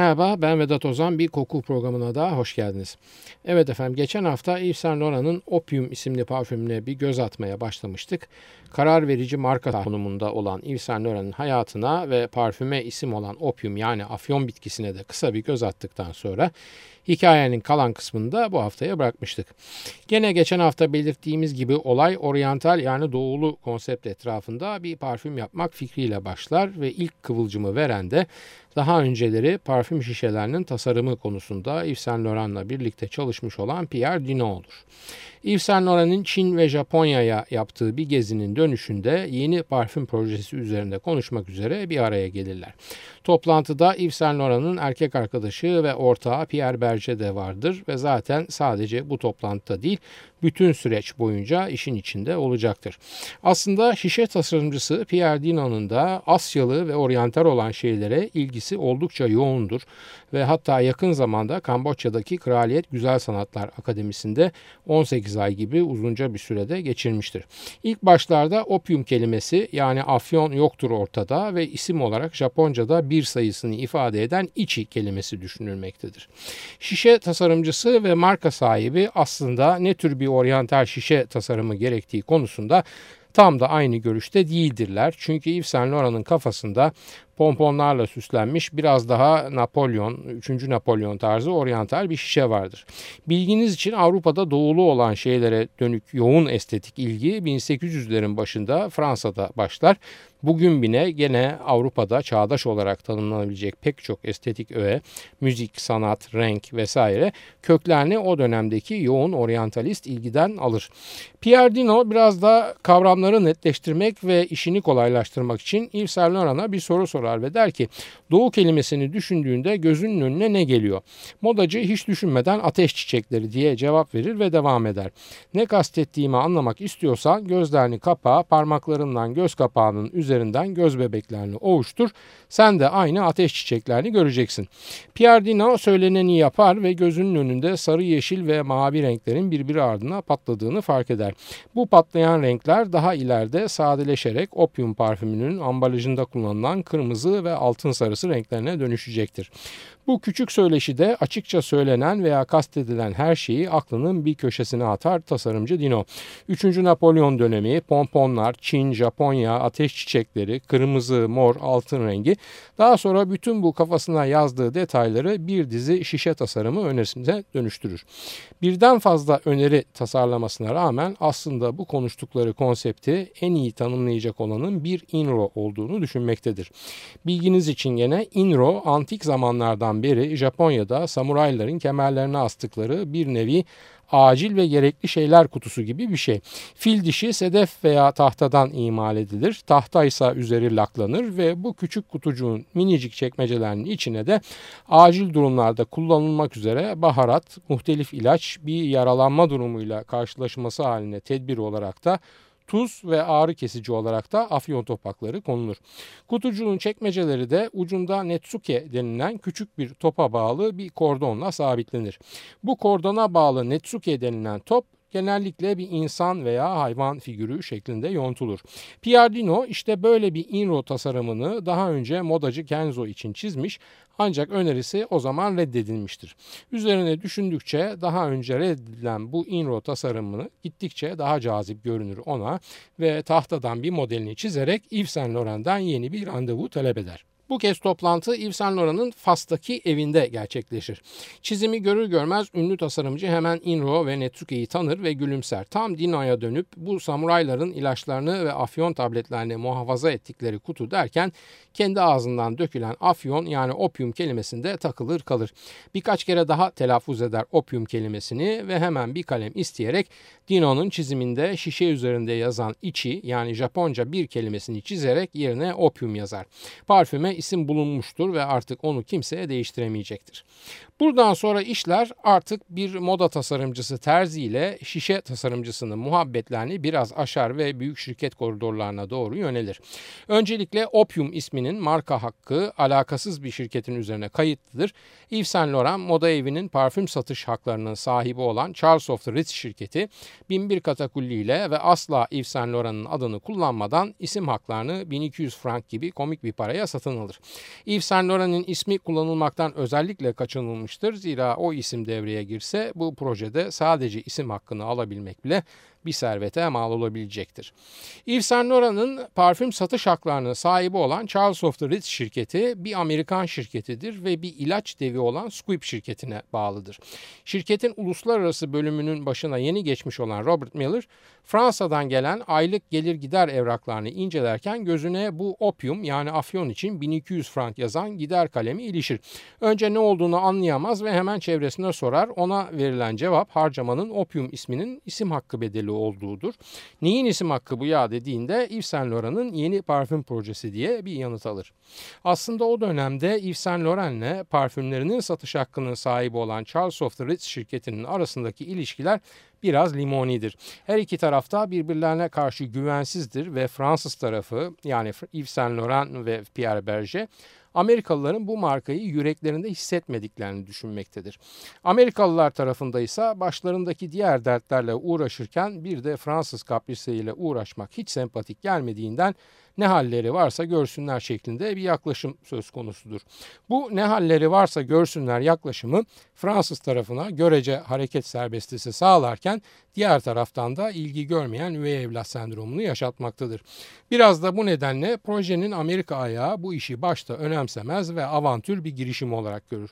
Merhaba ben Vedat Ozan bir koku programına da hoş geldiniz. Evet efendim geçen hafta Yves Saint Laurent'ın Opium isimli parfümüne bir göz atmaya başlamıştık. Karar verici marka konumunda olan Yves Saint Laurent'ın hayatına ve parfüme isim olan opium yani afyon bitkisine de kısa bir göz attıktan sonra hikayenin kalan kısmını da bu haftaya bırakmıştık. Gene geçen hafta belirttiğimiz gibi olay oryantal yani doğulu konsept etrafında bir parfüm yapmak fikriyle başlar ve ilk kıvılcımı veren de daha önceleri parfüm şişelerinin tasarımı konusunda Yves Saint Laurent'la birlikte çalışmış olan Pierre Dino olur. Yves Saint Laurent'in Çin ve Japonya'ya yaptığı bir gezinin dönüşünde yeni parfüm projesi üzerinde konuşmak üzere bir araya gelirler. Toplantıda Yves Saint Laurent'ın erkek arkadaşı ve ortağı Pierre Berger de vardır ve zaten sadece bu toplantıda değil bütün süreç boyunca işin içinde olacaktır. Aslında şişe tasarımcısı Pierre Dino'nun da Asyalı ve oryantal olan şeylere ilgisi oldukça yoğundur ve hatta yakın zamanda Kamboçya'daki Kraliyet Güzel Sanatlar Akademisi'nde 18 ay gibi uzunca bir sürede geçirmiştir. İlk başlarda opium kelimesi yani afyon yoktur ortada ve isim olarak Japonca'da bir sayısını ifade eden ichi kelimesi düşünülmektedir. Şişe tasarımcısı ve marka sahibi aslında ne tür bir oryantal şişe tasarımı gerektiği konusunda tam da aynı görüşte değildirler. Çünkü Yves Saint Laurent'ın kafasında pomponlarla süslenmiş biraz daha Napolyon, 3. Napolyon tarzı oryantal bir şişe vardır. Bilginiz için Avrupa'da doğulu olan şeylere dönük yoğun estetik ilgi 1800'lerin başında Fransa'da başlar. Bugün bile gene Avrupa'da çağdaş olarak tanımlanabilecek pek çok estetik öğe, müzik, sanat, renk vesaire köklerini o dönemdeki yoğun oryantalist ilgiden alır. Pierre Dino biraz da kavramları netleştirmek ve işini kolaylaştırmak için Yves Saint Laurent'a bir soru sorar sorar ve der ki doğu kelimesini düşündüğünde gözünün önüne ne geliyor? Modacı hiç düşünmeden ateş çiçekleri diye cevap verir ve devam eder. Ne kastettiğimi anlamak istiyorsan gözlerini kapa, parmaklarından göz kapağının üzerinden göz bebeklerini ovuştur. Sen de aynı ateş çiçeklerini göreceksin. Pierre Dino söyleneni yapar ve gözünün önünde sarı, yeşil ve mavi renklerin birbiri ardına patladığını fark eder. Bu patlayan renkler daha ileride sadeleşerek opium parfümünün ambalajında kullanılan kırmızı kırmızı ve altın sarısı renklerine dönüşecektir. Bu küçük söyleşide açıkça söylenen veya kastedilen her şeyi aklının bir köşesine atar tasarımcı Dino. 3. Napolyon dönemi, pomponlar, Çin, Japonya, ateş çiçekleri, kırmızı, mor, altın rengi. Daha sonra bütün bu kafasına yazdığı detayları bir dizi şişe tasarımı önerisine dönüştürür. Birden fazla öneri tasarlamasına rağmen aslında bu konuştukları konsepti en iyi tanımlayacak olanın bir inro olduğunu düşünmektedir. Bilginiz için gene inro antik zamanlardan beri Japonya'da samurayların kemerlerine astıkları bir nevi acil ve gerekli şeyler kutusu gibi bir şey. Fil dişi sedef veya tahtadan imal edilir. Tahta ise üzeri laklanır ve bu küçük kutucuğun minicik çekmecelerinin içine de acil durumlarda kullanılmak üzere baharat, muhtelif ilaç, bir yaralanma durumuyla karşılaşması haline tedbir olarak da tuz ve ağrı kesici olarak da afyon topakları konulur. Kutucuğun çekmeceleri de ucunda netsuke denilen küçük bir topa bağlı bir kordonla sabitlenir. Bu kordona bağlı netsuke denilen top genellikle bir insan veya hayvan figürü şeklinde yontulur. Piardino işte böyle bir inro tasarımını daha önce modacı Kenzo için çizmiş ancak önerisi o zaman reddedilmiştir. Üzerine düşündükçe daha önce reddedilen bu inro tasarımını gittikçe daha cazip görünür ona ve tahtadan bir modelini çizerek Yves Saint Laurent'dan yeni bir randevu talep eder. Bu kez toplantı Yves Saint Laurent'ın Fas'taki evinde gerçekleşir. Çizimi görür görmez ünlü tasarımcı hemen Inro ve Netsuke'yi tanır ve gülümser. Tam Dino'ya dönüp bu samurayların ilaçlarını ve afyon tabletlerini muhafaza ettikleri kutu derken kendi ağzından dökülen afyon yani opium kelimesinde takılır kalır. Birkaç kere daha telaffuz eder opium kelimesini ve hemen bir kalem isteyerek Dino'nun çiziminde şişe üzerinde yazan içi yani Japonca bir kelimesini çizerek yerine opium yazar. Parfüme isim bulunmuştur ve artık onu kimseye değiştiremeyecektir. Buradan sonra işler artık bir moda tasarımcısı Terzi ile şişe tasarımcısının muhabbetlerini biraz aşar ve büyük şirket koridorlarına doğru yönelir. Öncelikle Opium isminin marka hakkı alakasız bir şirketin üzerine kayıtlıdır. Yves Saint Laurent moda evinin parfüm satış haklarının sahibi olan Charles of the Ritz şirketi binbir katakulliyle ve asla Yves Saint Laurent'ın adını kullanmadan isim haklarını 1200 frank gibi komik bir paraya satın alır. Yves Saint Laurent'in ismi kullanılmaktan özellikle kaçınılmıştır. Zira o isim devreye girse bu projede sadece isim hakkını alabilmek bile bir servete mal olabilecektir. Yves Saint Laurent'ın parfüm satış haklarının sahibi olan Charles of the Ritz şirketi bir Amerikan şirketidir ve bir ilaç devi olan Squibb şirketine bağlıdır. Şirketin uluslararası bölümünün başına yeni geçmiş olan Robert Miller, Fransa'dan gelen aylık gelir gider evraklarını incelerken gözüne bu opium yani afyon için 1200 frank yazan gider kalemi ilişir. Önce ne olduğunu anlayamaz ve hemen çevresine sorar. Ona verilen cevap harcamanın opium isminin isim hakkı bedeli ilgili olduğudur. Neyin isim hakkı bu ya dediğinde Yves Saint Laurent'ın yeni parfüm projesi diye bir yanıt alır. Aslında o dönemde Yves Saint Laurent'le parfümlerinin satış hakkının sahibi olan Charles of the Ritz şirketinin arasındaki ilişkiler biraz limonidir. Her iki tarafta birbirlerine karşı güvensizdir ve Fransız tarafı yani Yves Saint Laurent ve Pierre Berger Amerikalıların bu markayı yüreklerinde hissetmediklerini düşünmektedir. Amerikalılar tarafında ise başlarındaki diğer dertlerle uğraşırken bir de Fransız kaprisiyle uğraşmak hiç sempatik gelmediğinden ne halleri varsa görsünler şeklinde bir yaklaşım söz konusudur. Bu ne halleri varsa görsünler yaklaşımı Fransız tarafına görece hareket serbestisi sağlarken diğer taraftan da ilgi görmeyen üvey evlat sendromunu yaşatmaktadır. Biraz da bu nedenle projenin Amerika ayağı bu işi başta önemsemez ve avantür bir girişim olarak görür.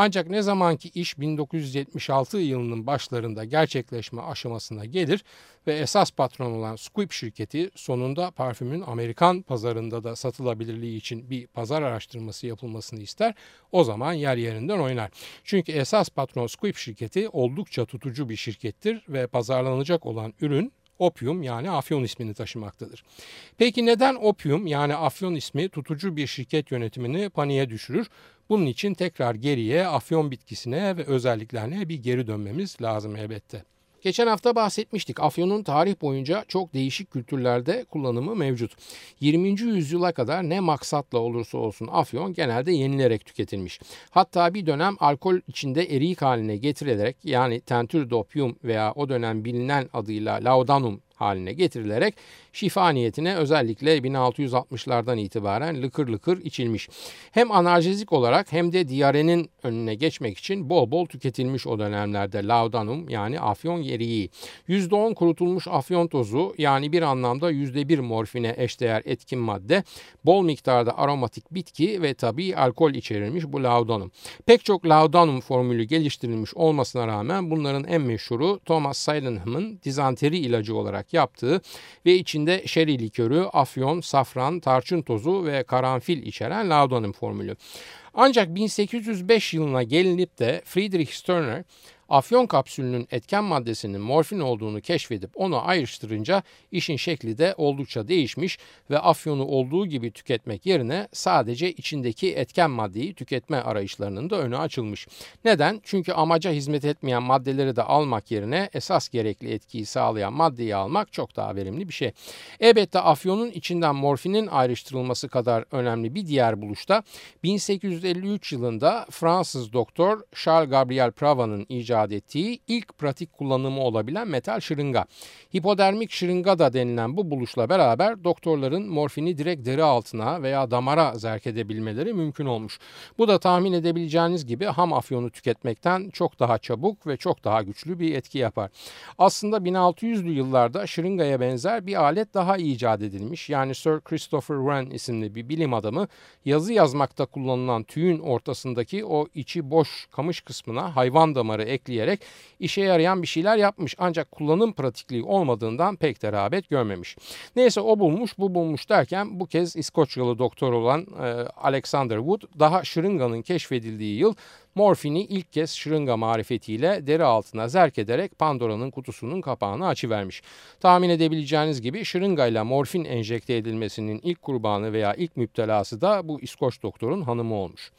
Ancak ne zamanki iş 1976 yılının başlarında gerçekleşme aşamasına gelir ve esas patron olan Squibb şirketi sonunda parfümün Amerikan pazarında da satılabilirliği için bir pazar araştırması yapılmasını ister. O zaman yer yerinden oynar. Çünkü esas patron Squibb şirketi oldukça tutucu bir şirkettir ve pazarlanacak olan ürün opium yani afyon ismini taşımaktadır. Peki neden opium yani afyon ismi tutucu bir şirket yönetimini paniğe düşürür? Bunun için tekrar geriye afyon bitkisine ve özelliklerine bir geri dönmemiz lazım elbette. Geçen hafta bahsetmiştik. Afyonun tarih boyunca çok değişik kültürlerde kullanımı mevcut. 20. yüzyıla kadar ne maksatla olursa olsun afyon genelde yenilerek tüketilmiş. Hatta bir dönem alkol içinde erik haline getirilerek yani tentür dopium veya o dönem bilinen adıyla laudanum haline getirilerek şifa niyetine özellikle 1660'lardan itibaren lıkır lıkır içilmiş. Hem analjezik olarak hem de diyarenin önüne geçmek için bol bol tüketilmiş o dönemlerde laudanum yani afyon yeriği. %10 kurutulmuş afyon tozu yani bir anlamda %1 morfine eşdeğer etkin madde, bol miktarda aromatik bitki ve tabi alkol içerilmiş bu laudanum. Pek çok laudanum formülü geliştirilmiş olmasına rağmen bunların en meşhuru Thomas Sydenham'ın dizanteri ilacı olarak yaptığı ve içinde şeri likörü, afyon, safran, tarçın tozu ve karanfil içeren laudanum formülü. Ancak 1805 yılına gelinip de Friedrich Stirner afyon kapsülünün etken maddesinin morfin olduğunu keşfedip onu ayrıştırınca işin şekli de oldukça değişmiş ve afyonu olduğu gibi tüketmek yerine sadece içindeki etken maddeyi tüketme arayışlarının da önü açılmış. Neden? Çünkü amaca hizmet etmeyen maddeleri de almak yerine esas gerekli etkiyi sağlayan maddeyi almak çok daha verimli bir şey. Elbette afyonun içinden morfinin ayrıştırılması kadar önemli bir diğer buluşta 1853 yılında Fransız doktor Charles Gabriel Prava'nın icadı icat ettiği ilk pratik kullanımı olabilen metal şırınga. Hipodermik şırınga da denilen bu buluşla beraber doktorların morfini direkt deri altına veya damara zerk edebilmeleri mümkün olmuş. Bu da tahmin edebileceğiniz gibi ham afyonu tüketmekten çok daha çabuk ve çok daha güçlü bir etki yapar. Aslında 1600'lü yıllarda şırıngaya benzer bir alet daha icat edilmiş. Yani Sir Christopher Wren isimli bir bilim adamı yazı yazmakta kullanılan tüyün ortasındaki o içi boş kamış kısmına hayvan damarı ekleyerek ekleyerek işe yarayan bir şeyler yapmış. Ancak kullanım pratikliği olmadığından pek de rağbet görmemiş. Neyse o bulmuş bu bulmuş derken bu kez İskoçyalı doktor olan e, Alexander Wood daha şırınganın keşfedildiği yıl morfini ilk kez şırınga marifetiyle deri altına zerk ederek Pandora'nın kutusunun kapağını açıvermiş. Tahmin edebileceğiniz gibi şırıngayla morfin enjekte edilmesinin ilk kurbanı veya ilk müptelası da bu İskoç doktorun hanımı olmuş.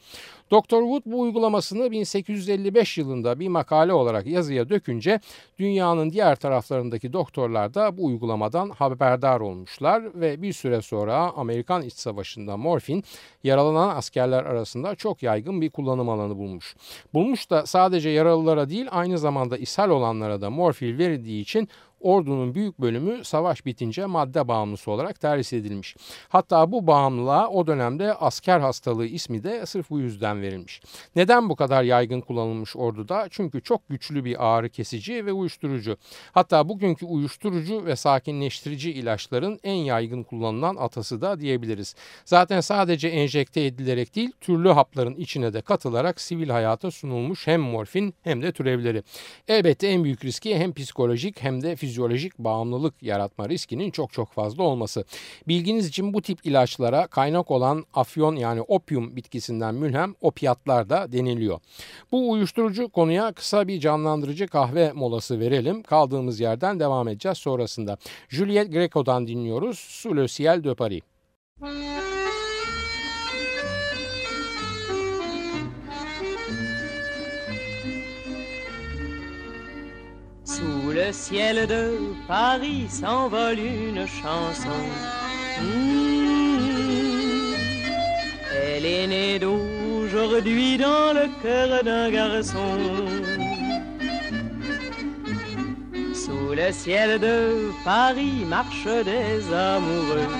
Dr. Wood bu uygulamasını 1855 yılında bir makale olarak yazıya dökünce dünyanın diğer taraflarındaki doktorlar da bu uygulamadan haberdar olmuşlar ve bir süre sonra Amerikan İç Savaşı'nda morfin yaralanan askerler arasında çok yaygın bir kullanım alanı bulmuş. Bulmuş da sadece yaralılara değil aynı zamanda ishal olanlara da morfil verildiği için ordunun büyük bölümü savaş bitince madde bağımlısı olarak terhis edilmiş. Hatta bu bağımlılığa o dönemde asker hastalığı ismi de sırf bu yüzden verilmiş. Neden bu kadar yaygın kullanılmış orduda? Çünkü çok güçlü bir ağrı kesici ve uyuşturucu. Hatta bugünkü uyuşturucu ve sakinleştirici ilaçların en yaygın kullanılan atası da diyebiliriz. Zaten sadece enjekte edilerek değil türlü hapların içine de katılarak sivil hayata sunulmuş hem morfin hem de türevleri. Elbette en büyük riski hem psikolojik hem de fizyolojik fizyolojik bağımlılık yaratma riskinin çok çok fazla olması. Bilginiz için bu tip ilaçlara kaynak olan afyon yani opium bitkisinden mülhem opiatlar da deniliyor. Bu uyuşturucu konuya kısa bir canlandırıcı kahve molası verelim. Kaldığımız yerden devam edeceğiz sonrasında. Juliette Greco'dan dinliyoruz. Sous de Paris. Le ciel de Paris s'envole une chanson. Mmh. Elle est née d'aujourd'hui dans le cœur d'un garçon. Sous le ciel de Paris marchent des amoureux.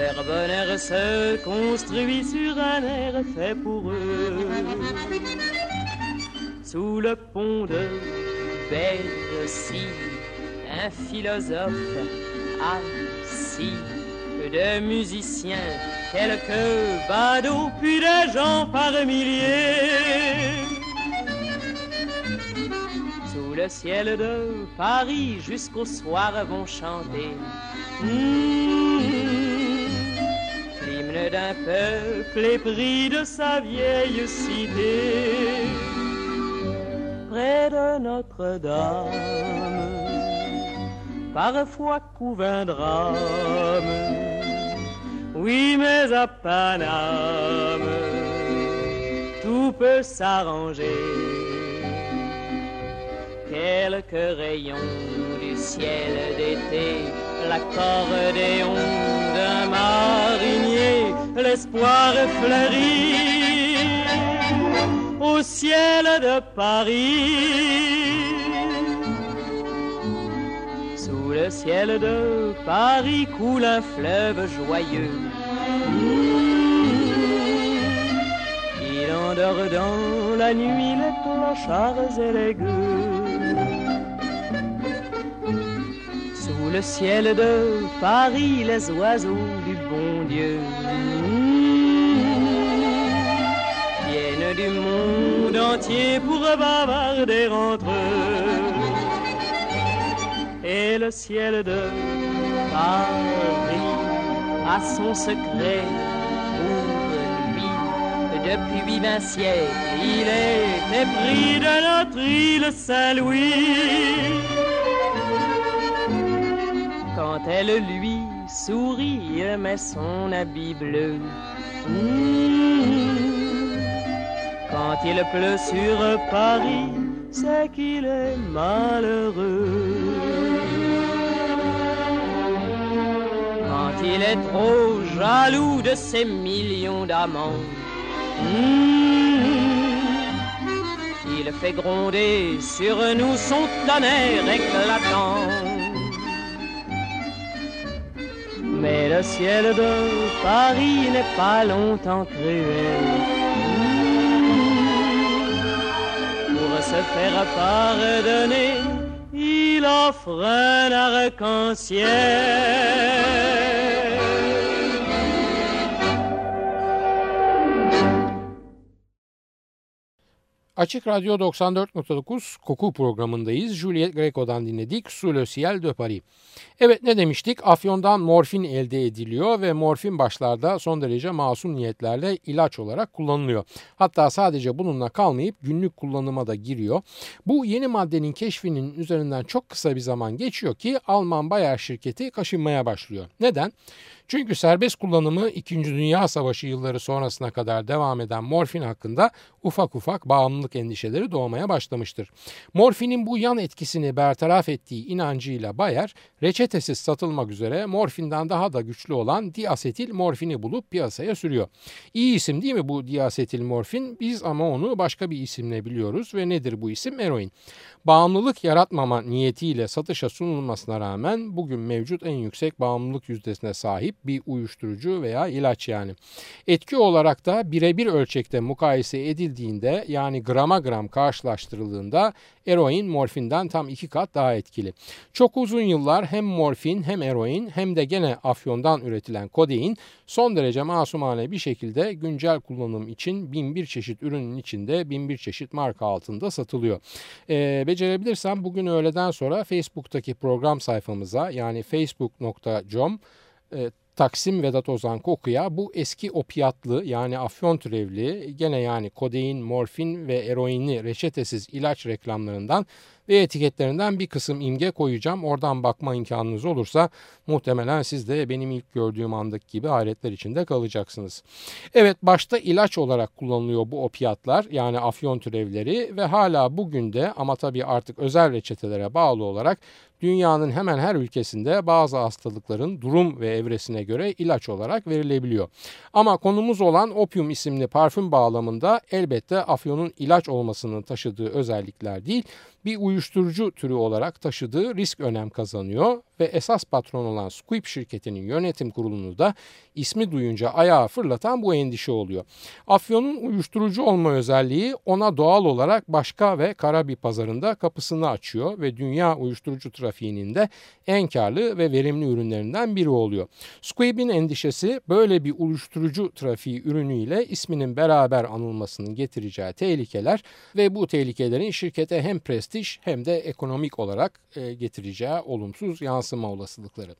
Leur bonheur se construit sur un air fait pour eux sous le pont de Bercy, un philosophe assis, de musiciens, quelques badauds, puis des gens par milliers. Sous le ciel de Paris, jusqu'au soir vont chanter. L'hymne d'un peuple épris de sa vieille cité Notre-Dame, parfois couvre un drame, oui, mais à Paname, tout peut s'arranger. Quelques rayons du ciel d'été, l'accordéon d'un marinier, l'espoir fleurit au ciel de Paris. Sous le ciel de Paris coule un fleuve joyeux. Il endort dans la nuit les clochards et les gueux. Sous le ciel de Paris, les oiseaux du bon Dieu du monde entier pour bavarder entre eux. Et le ciel de Paris a son secret pour lui. Depuis vingt siècles, il est épris de notre île Saint-Louis. Quand elle lui sourit, met son habit bleu. Mmh. Quand il pleut sur Paris, c'est qu'il est malheureux. Quand il est trop jaloux de ses millions d'amants, mmh, il fait gronder sur nous son tonnerre éclatant. Mais le ciel de Paris n'est pas longtemps cruel. Faire pardonner, il offre un arc-en-ciel. Açık Radyo 94.9 koku programındayız. Juliet Greco'dan dinledik. Sous le ciel de Paris. Evet ne demiştik? Afyondan morfin elde ediliyor ve morfin başlarda son derece masum niyetlerle ilaç olarak kullanılıyor. Hatta sadece bununla kalmayıp günlük kullanıma da giriyor. Bu yeni maddenin keşfinin üzerinden çok kısa bir zaman geçiyor ki Alman Bayer şirketi kaşınmaya başlıyor. Neden? Çünkü serbest kullanımı 2. Dünya Savaşı yılları sonrasına kadar devam eden morfin hakkında ufak ufak bağımlılık endişeleri doğmaya başlamıştır. Morfinin bu yan etkisini bertaraf ettiği inancıyla Bayer, reçetesiz satılmak üzere morfinden daha da güçlü olan diasetil morfini bulup piyasaya sürüyor. İyi isim değil mi bu diasetil morfin? Biz ama onu başka bir isimle biliyoruz ve nedir bu isim? Eroin. Bağımlılık yaratmama niyetiyle satışa sunulmasına rağmen bugün mevcut en yüksek bağımlılık yüzdesine sahip bir uyuşturucu veya ilaç yani. Etki olarak da birebir ölçekte mukayese edildiğinde yani grama gram karşılaştırıldığında eroin morfinden tam iki kat daha etkili. Çok uzun yıllar hem morfin hem eroin hem de gene afyondan üretilen kodein son derece masumane bir şekilde güncel kullanım için bin bir çeşit ürünün içinde bin bir çeşit marka altında satılıyor. Ee, becerebilirsem bugün öğleden sonra Facebook'taki program sayfamıza yani facebook.com Taksim Vedat Ozan Koku'ya bu eski opiatlı yani afyon türevli gene yani kodein, morfin ve eroinli reçetesiz ilaç reklamlarından ve etiketlerinden bir kısım imge koyacağım. Oradan bakma imkanınız olursa muhtemelen siz de benim ilk gördüğüm andaki gibi hayretler içinde kalacaksınız. Evet başta ilaç olarak kullanılıyor bu opiatlar yani afyon türevleri ve hala bugün de ama tabii artık özel reçetelere bağlı olarak dünyanın hemen her ülkesinde bazı hastalıkların durum ve evresine göre ilaç olarak verilebiliyor. Ama konumuz olan opium isimli parfüm bağlamında elbette afyonun ilaç olmasının taşıdığı özellikler değil, bir uyuşturucu türü olarak taşıdığı risk önem kazanıyor ve esas patron olan Squip şirketinin yönetim kurulunu da ismi duyunca ayağa fırlatan bu endişe oluyor. Afyonun uyuşturucu olma özelliği ona doğal olarak başka ve kara bir pazarında kapısını açıyor ve dünya uyuşturucu trafiğinin de en karlı ve verimli ürünlerinden biri oluyor. Squib'in endişesi böyle bir uyuşturucu trafiği ürünüyle isminin beraber anılmasının getireceği tehlikeler ve bu tehlikelerin şirkete hem prestij hem de ekonomik olarak e, getireceği olumsuz yansıma olasılıkları.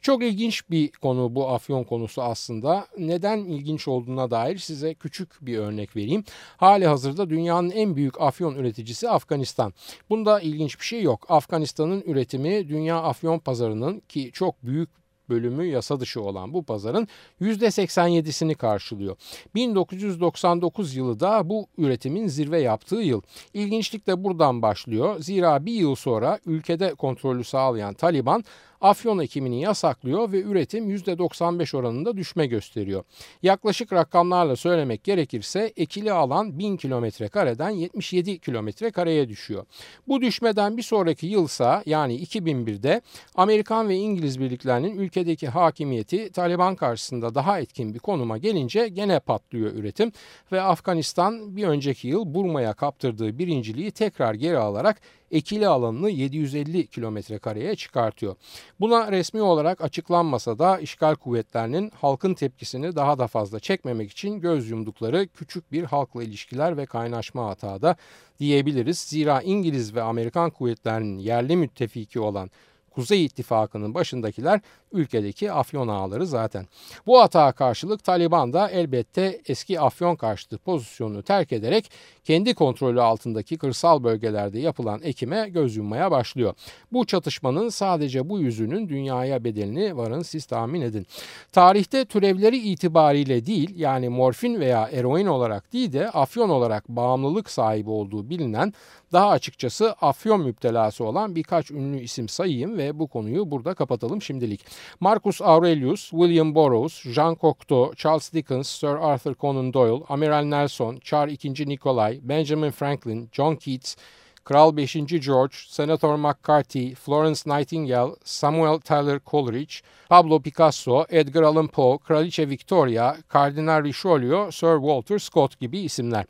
Çok ilginç bir konu bu afyon konusu aslında. Neden ilginç olduğuna dair size küçük bir örnek vereyim. Hali hazırda dünyanın en büyük afyon üreticisi Afganistan. Bunda ilginç bir şey yok. Afganistan'ın üretimi dünya afyon pazarının ki çok büyük bölümü yasa dışı olan bu pazarın %87'sini karşılıyor. 1999 yılı da bu üretimin zirve yaptığı yıl. İlginçlik de buradan başlıyor. Zira bir yıl sonra ülkede kontrolü sağlayan Taliban afyon ekimini yasaklıyor ve üretim %95 oranında düşme gösteriyor. Yaklaşık rakamlarla söylemek gerekirse ekili alan 1000 kilometre kareden 77 kilometre kareye düşüyor. Bu düşmeden bir sonraki yılsa yani 2001'de Amerikan ve İngiliz birliklerinin ülkedeki hakimiyeti Taliban karşısında daha etkin bir konuma gelince gene patlıyor üretim ve Afganistan bir önceki yıl Burma'ya kaptırdığı birinciliği tekrar geri alarak ekili alanını 750 kilometre kareye çıkartıyor. Buna resmi olarak açıklanmasa da işgal kuvvetlerinin halkın tepkisini daha da fazla çekmemek için göz yumdukları küçük bir halkla ilişkiler ve kaynaşma hata da diyebiliriz. Zira İngiliz ve Amerikan kuvvetlerinin yerli müttefiki olan Kuzey İttifakı'nın başındakiler ülkedeki afyon ağları zaten. Bu hata karşılık Taliban da elbette eski afyon karşıtı pozisyonunu terk ederek kendi kontrolü altındaki kırsal bölgelerde yapılan ekime göz yummaya başlıyor. Bu çatışmanın sadece bu yüzünün dünyaya bedelini varın siz tahmin edin. Tarihte türevleri itibariyle değil yani morfin veya eroin olarak değil de afyon olarak bağımlılık sahibi olduğu bilinen daha açıkçası afyon müptelası olan birkaç ünlü isim sayayım ve bu konuyu burada kapatalım şimdilik. Marcus Aurelius, William Burroughs, Jean Cocteau, Charles Dickens, Sir Arthur Conan Doyle, Amiral Nelson, Çar II. Nikolay, Benjamin Franklin, John Keats, Kral 5. George, Senator McCarthy, Florence Nightingale, Samuel Tyler Coleridge, Pablo Picasso, Edgar Allan Poe, Kraliçe Victoria, Kardinal Richelieu, Sir Walter Scott gibi isimler.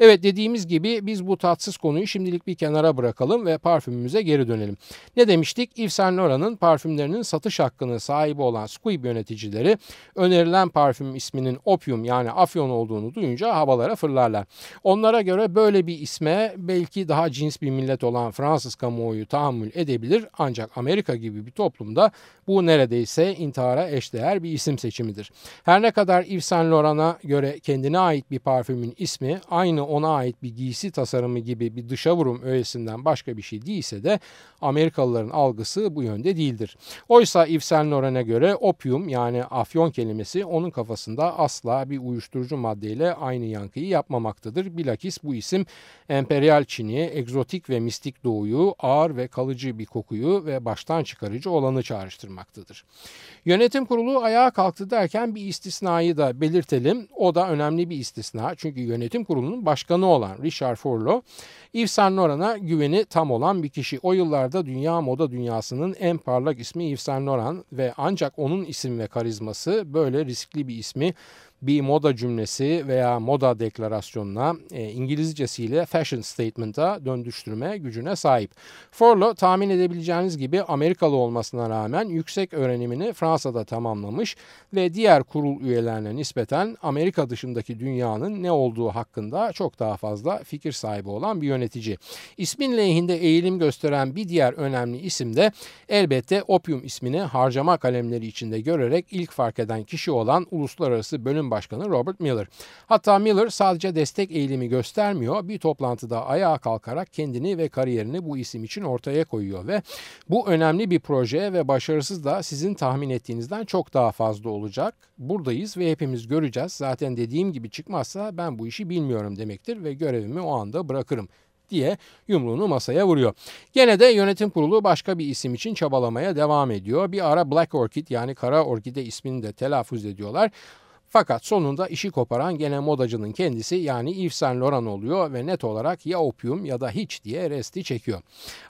Evet dediğimiz gibi biz bu tatsız konuyu şimdilik bir kenara bırakalım ve parfümümüze geri dönelim. Ne demiştik? Yves Saint Laurent'ın parfümlerinin satış hakkını sahibi olan Squib yöneticileri önerilen parfüm isminin opium yani afyon olduğunu duyunca havalara fırlarlar. Onlara göre böyle bir isme belki daha cins bir millet olan Fransız kamuoyu tahammül edebilir ancak Amerika gibi bir toplumda bu neredeyse intihara eşdeğer bir isim seçimidir. Her ne kadar Yves Saint Laurent'a göre kendine ait bir parfümün ismi aynı ona ait bir giysi tasarımı gibi bir dışa vurum öğesinden başka bir şey değilse de Amerikalıların algısı bu yönde değildir. Oysa Yves Saint Laurent'a göre opium yani afyon kelimesi onun kafasında asla bir uyuşturucu maddeyle aynı yankıyı yapmamaktadır. Bilakis bu isim emperyal Çin'i, egzotik ve mistik doğuyu, ağır ve kalıcı bir kokuyu ve baştan çıkarıcı olanı çağrıştırmaktadır. Yönetim kurulu ayağa kalktı derken bir istisnayı da belirtelim. O da önemli bir istisna. Çünkü yönetim kurulunun başkanı olan Richard Furlow, Yves Saint Laurent'a güveni tam olan bir kişi. O yıllarda dünya moda dünyasının en parlak ismi Yves Saint Laurent ve ancak onun isim ve karizması böyle riskli bir ismi bir moda cümlesi veya moda deklarasyonuna e, İngilizcesiyle fashion statement'a döndüştürme gücüne sahip. Forlo tahmin edebileceğiniz gibi Amerikalı olmasına rağmen yüksek öğrenimini Fransa'da tamamlamış ve diğer kurul üyelerine nispeten Amerika dışındaki dünyanın ne olduğu hakkında çok daha fazla fikir sahibi olan bir yönetici. İsmin lehinde eğilim gösteren bir diğer önemli isim de elbette Opium ismini harcama kalemleri içinde görerek ilk fark eden kişi olan Uluslararası Bölüm Başkanı Robert Miller. Hatta Miller sadece destek eğilimi göstermiyor, bir toplantıda ayağa kalkarak kendini ve kariyerini bu isim için ortaya koyuyor ve bu önemli bir proje ve başarısız da sizin tahmin ettiğinizden çok daha fazla olacak. Buradayız ve hepimiz göreceğiz. Zaten dediğim gibi çıkmazsa ben bu işi bilmiyorum demektir ve görevimi o anda bırakırım diye yumruğunu masaya vuruyor. Gene de yönetim kurulu başka bir isim için çabalamaya devam ediyor. Bir ara Black Orchid yani kara orkide ismini de telaffuz ediyorlar. Fakat sonunda işi koparan gene modacının kendisi yani Yves Saint Laurent oluyor ve net olarak ya opium ya da hiç diye resti çekiyor.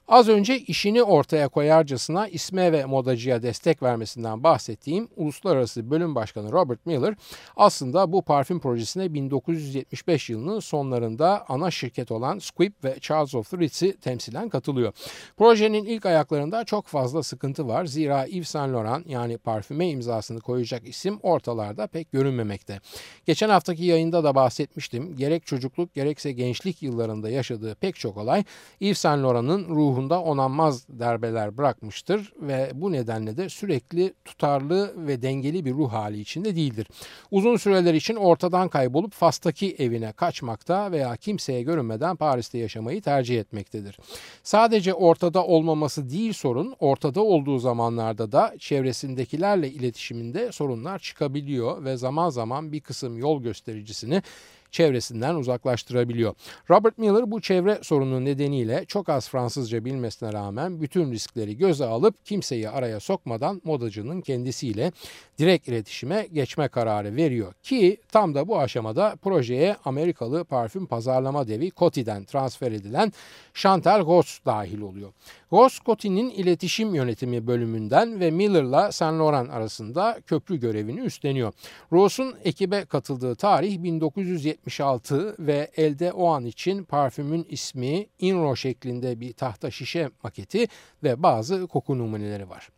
Az önce işini ortaya koyarcasına isme ve modacıya destek vermesinden bahsettiğim Uluslararası Bölüm Başkanı Robert Miller aslında bu parfüm projesine 1975 yılının sonlarında ana şirket olan Squibb ve Charles of the Ritz'i temsilen katılıyor. Projenin ilk ayaklarında çok fazla sıkıntı var. Zira Yves Saint Laurent yani parfüme imzasını koyacak isim ortalarda pek görünmemekte. Geçen haftaki yayında da bahsetmiştim. Gerek çocukluk gerekse gençlik yıllarında yaşadığı pek çok olay Yves Saint Laurent'ın ruhu ruhunda onanmaz darbeler bırakmıştır ve bu nedenle de sürekli tutarlı ve dengeli bir ruh hali içinde değildir. Uzun süreler için ortadan kaybolup Fas'taki evine kaçmakta veya kimseye görünmeden Paris'te yaşamayı tercih etmektedir. Sadece ortada olmaması değil sorun, ortada olduğu zamanlarda da çevresindekilerle iletişiminde sorunlar çıkabiliyor ve zaman zaman bir kısım yol göstericisini çevresinden uzaklaştırabiliyor. Robert Miller bu çevre sorunu nedeniyle çok az Fransızca bilmesine rağmen bütün riskleri göze alıp kimseyi araya sokmadan modacının kendisiyle direkt iletişime geçme kararı veriyor ki tam da bu aşamada projeye Amerikalı parfüm pazarlama devi Coty'den transfer edilen Chantal Goss dahil oluyor. Goss Coty'nin iletişim yönetimi bölümünden ve Miller'la Saint Laurent arasında köprü görevini üstleniyor. Ross'un ekibe katıldığı tarih 1976 ve elde o an için parfümün ismi Inro şeklinde bir tahta şişe maketi ve bazı koku numuneleri var.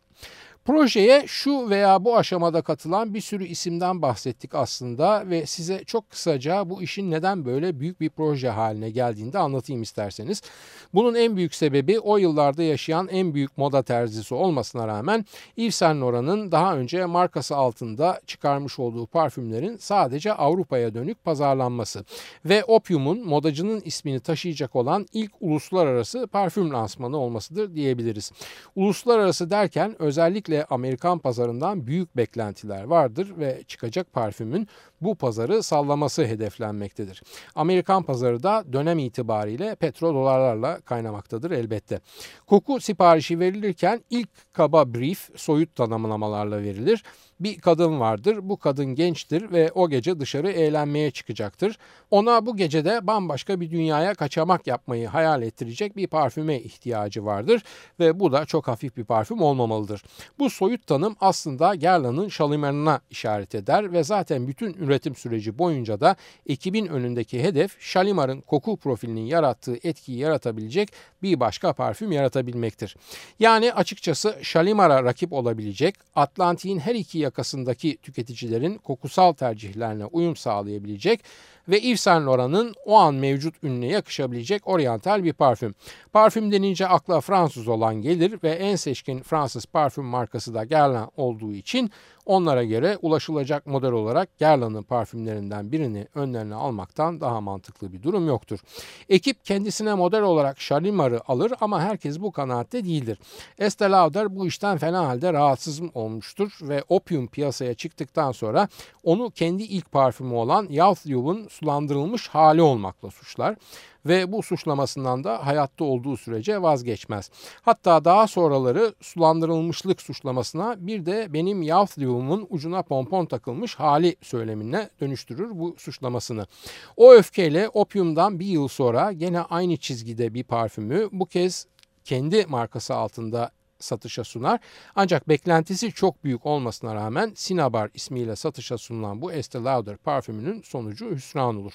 Projeye şu veya bu aşamada katılan bir sürü isimden bahsettik aslında ve size çok kısaca bu işin neden böyle büyük bir proje haline geldiğini de anlatayım isterseniz. Bunun en büyük sebebi o yıllarda yaşayan en büyük moda terzisi olmasına rağmen Yves Saint Laurent'ın daha önce markası altında çıkarmış olduğu parfümlerin sadece Avrupa'ya dönük pazarlanması ve Opium'un modacının ismini taşıyacak olan ilk uluslararası parfüm lansmanı olmasıdır diyebiliriz. Uluslararası derken özellikle özellikle Amerikan pazarından büyük beklentiler vardır ve çıkacak parfümün bu pazarı sallaması hedeflenmektedir. Amerikan pazarı da dönem itibariyle petrodolarlarla kaynamaktadır elbette. Koku siparişi verilirken ilk kaba brief soyut tanımlamalarla verilir. Bir kadın vardır. Bu kadın gençtir ve o gece dışarı eğlenmeye çıkacaktır. Ona bu gecede bambaşka bir dünyaya kaçamak yapmayı hayal ettirecek bir parfüme ihtiyacı vardır ve bu da çok hafif bir parfüm olmamalıdır. Bu soyut tanım aslında Guerlain'ın şalimarına işaret eder ve zaten bütün üretim süreci boyunca da ekibin önündeki hedef Şalimar'ın koku profilinin yarattığı etkiyi yaratabilecek bir başka parfüm yaratabilmektir. Yani açıkçası Şalimar'a rakip olabilecek, Atlantik'in her iki yakasındaki tüketicilerin kokusal tercihlerine uyum sağlayabilecek ve Yves Saint Laurent'ın o an mevcut ününe yakışabilecek oryantal bir parfüm. Parfüm denince akla Fransız olan gelir ve en seçkin Fransız parfüm markası da Guerlain olduğu için onlara göre ulaşılacak model olarak Guerlain'ın parfümlerinden birini önlerine almaktan daha mantıklı bir durum yoktur. Ekip kendisine model olarak Shalimar'ı alır ama herkes bu kanaatte değildir. Estee Lauder bu işten fena halde rahatsız olmuştur ve Opium piyasaya çıktıktan sonra onu kendi ilk parfümü olan Youthful'un sulandırılmış hali olmakla suçlar ve bu suçlamasından da hayatta olduğu sürece vazgeçmez. Hatta daha sonraları sulandırılmışlık suçlamasına bir de benim Youthful'umun ucuna pompon takılmış hali söylemine dönüştürür bu suçlamasını. O öfkeyle Opium'dan bir yıl sonra gene aynı çizgide bir parfümü bu kez kendi markası altında satışa sunar. Ancak beklentisi çok büyük olmasına rağmen Cinnabar ismiyle satışa sunulan bu Estee Lauder parfümünün sonucu hüsran olur.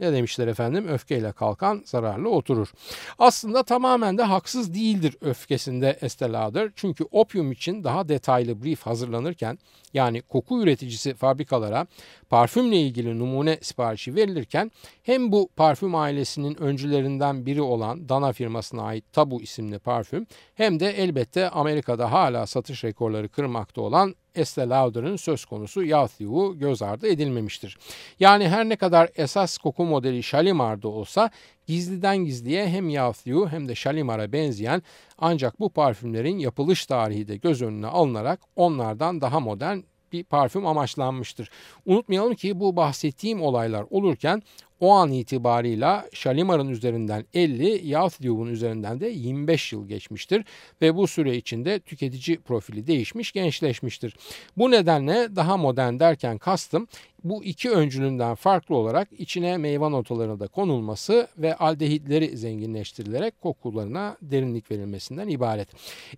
Ne demişler efendim? Öfkeyle kalkan zararlı oturur. Aslında tamamen de haksız değildir öfkesinde Estee Lauder. Çünkü opium için daha detaylı brief hazırlanırken yani koku üreticisi fabrikalara parfümle ilgili numune siparişi verilirken hem bu parfüm ailesinin öncülerinden biri olan Dana firmasına ait Tabu isimli parfüm hem de elbette Amerika'da hala satış rekorları kırmakta olan Estee Lauder'ın söz konusu Yathiou göz ardı edilmemiştir. Yani her ne kadar esas koku modeli Shalimar'da olsa gizliden gizliye hem Yathiou hem de Shalimar'a benzeyen ancak bu parfümlerin yapılış tarihi de göz önüne alınarak onlardan daha modern bir parfüm amaçlanmıştır. Unutmayalım ki bu bahsettiğim olaylar olurken o an itibarıyla Şalimar'ın üzerinden 50, Yathdew'un üzerinden de 25 yıl geçmiştir ve bu süre içinde tüketici profili değişmiş, gençleşmiştir. Bu nedenle daha modern derken kastım bu iki öncülünden farklı olarak içine meyve notaları da konulması ve aldehitleri zenginleştirilerek kokularına derinlik verilmesinden ibaret.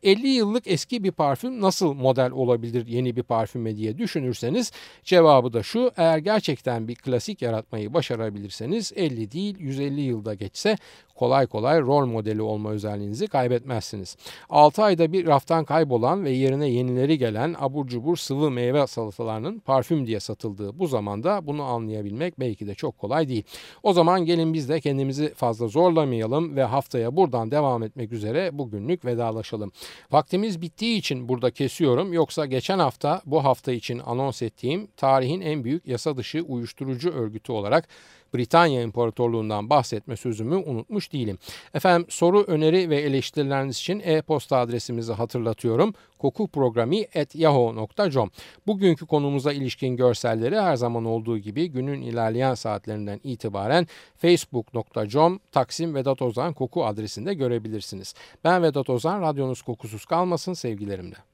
50 yıllık eski bir parfüm nasıl model olabilir yeni bir parfüme diye düşünürseniz cevabı da şu eğer gerçekten bir klasik yaratmayı başarabilirseniz 50 değil 150 yılda geçse kolay kolay rol modeli olma özelliğinizi kaybetmezsiniz. 6 ayda bir raftan kaybolan ve yerine yenileri gelen abur cubur sıvı meyve salatalarının parfüm diye satıldığı bu zamanda bunu anlayabilmek belki de çok kolay değil. O zaman gelin biz de kendimizi fazla zorlamayalım ve haftaya buradan devam etmek üzere bugünlük vedalaşalım. Vaktimiz bittiği için burada kesiyorum yoksa geçen hafta bu hafta için anons ettiğim tarihin en büyük yasa dışı uyuşturucu örgütü olarak Britanya İmparatorluğundan bahsetme sözümü unutmuş değilim. Efendim soru, öneri ve eleştirileriniz için e-posta adresimizi hatırlatıyorum. kokuprogrami.yahoo.com Bugünkü konumuza ilişkin görselleri her zaman olduğu gibi günün ilerleyen saatlerinden itibaren facebook.com Taksim Vedat Ozan Koku adresinde görebilirsiniz. Ben Vedat Ozan, radyonuz kokusuz kalmasın sevgilerimle.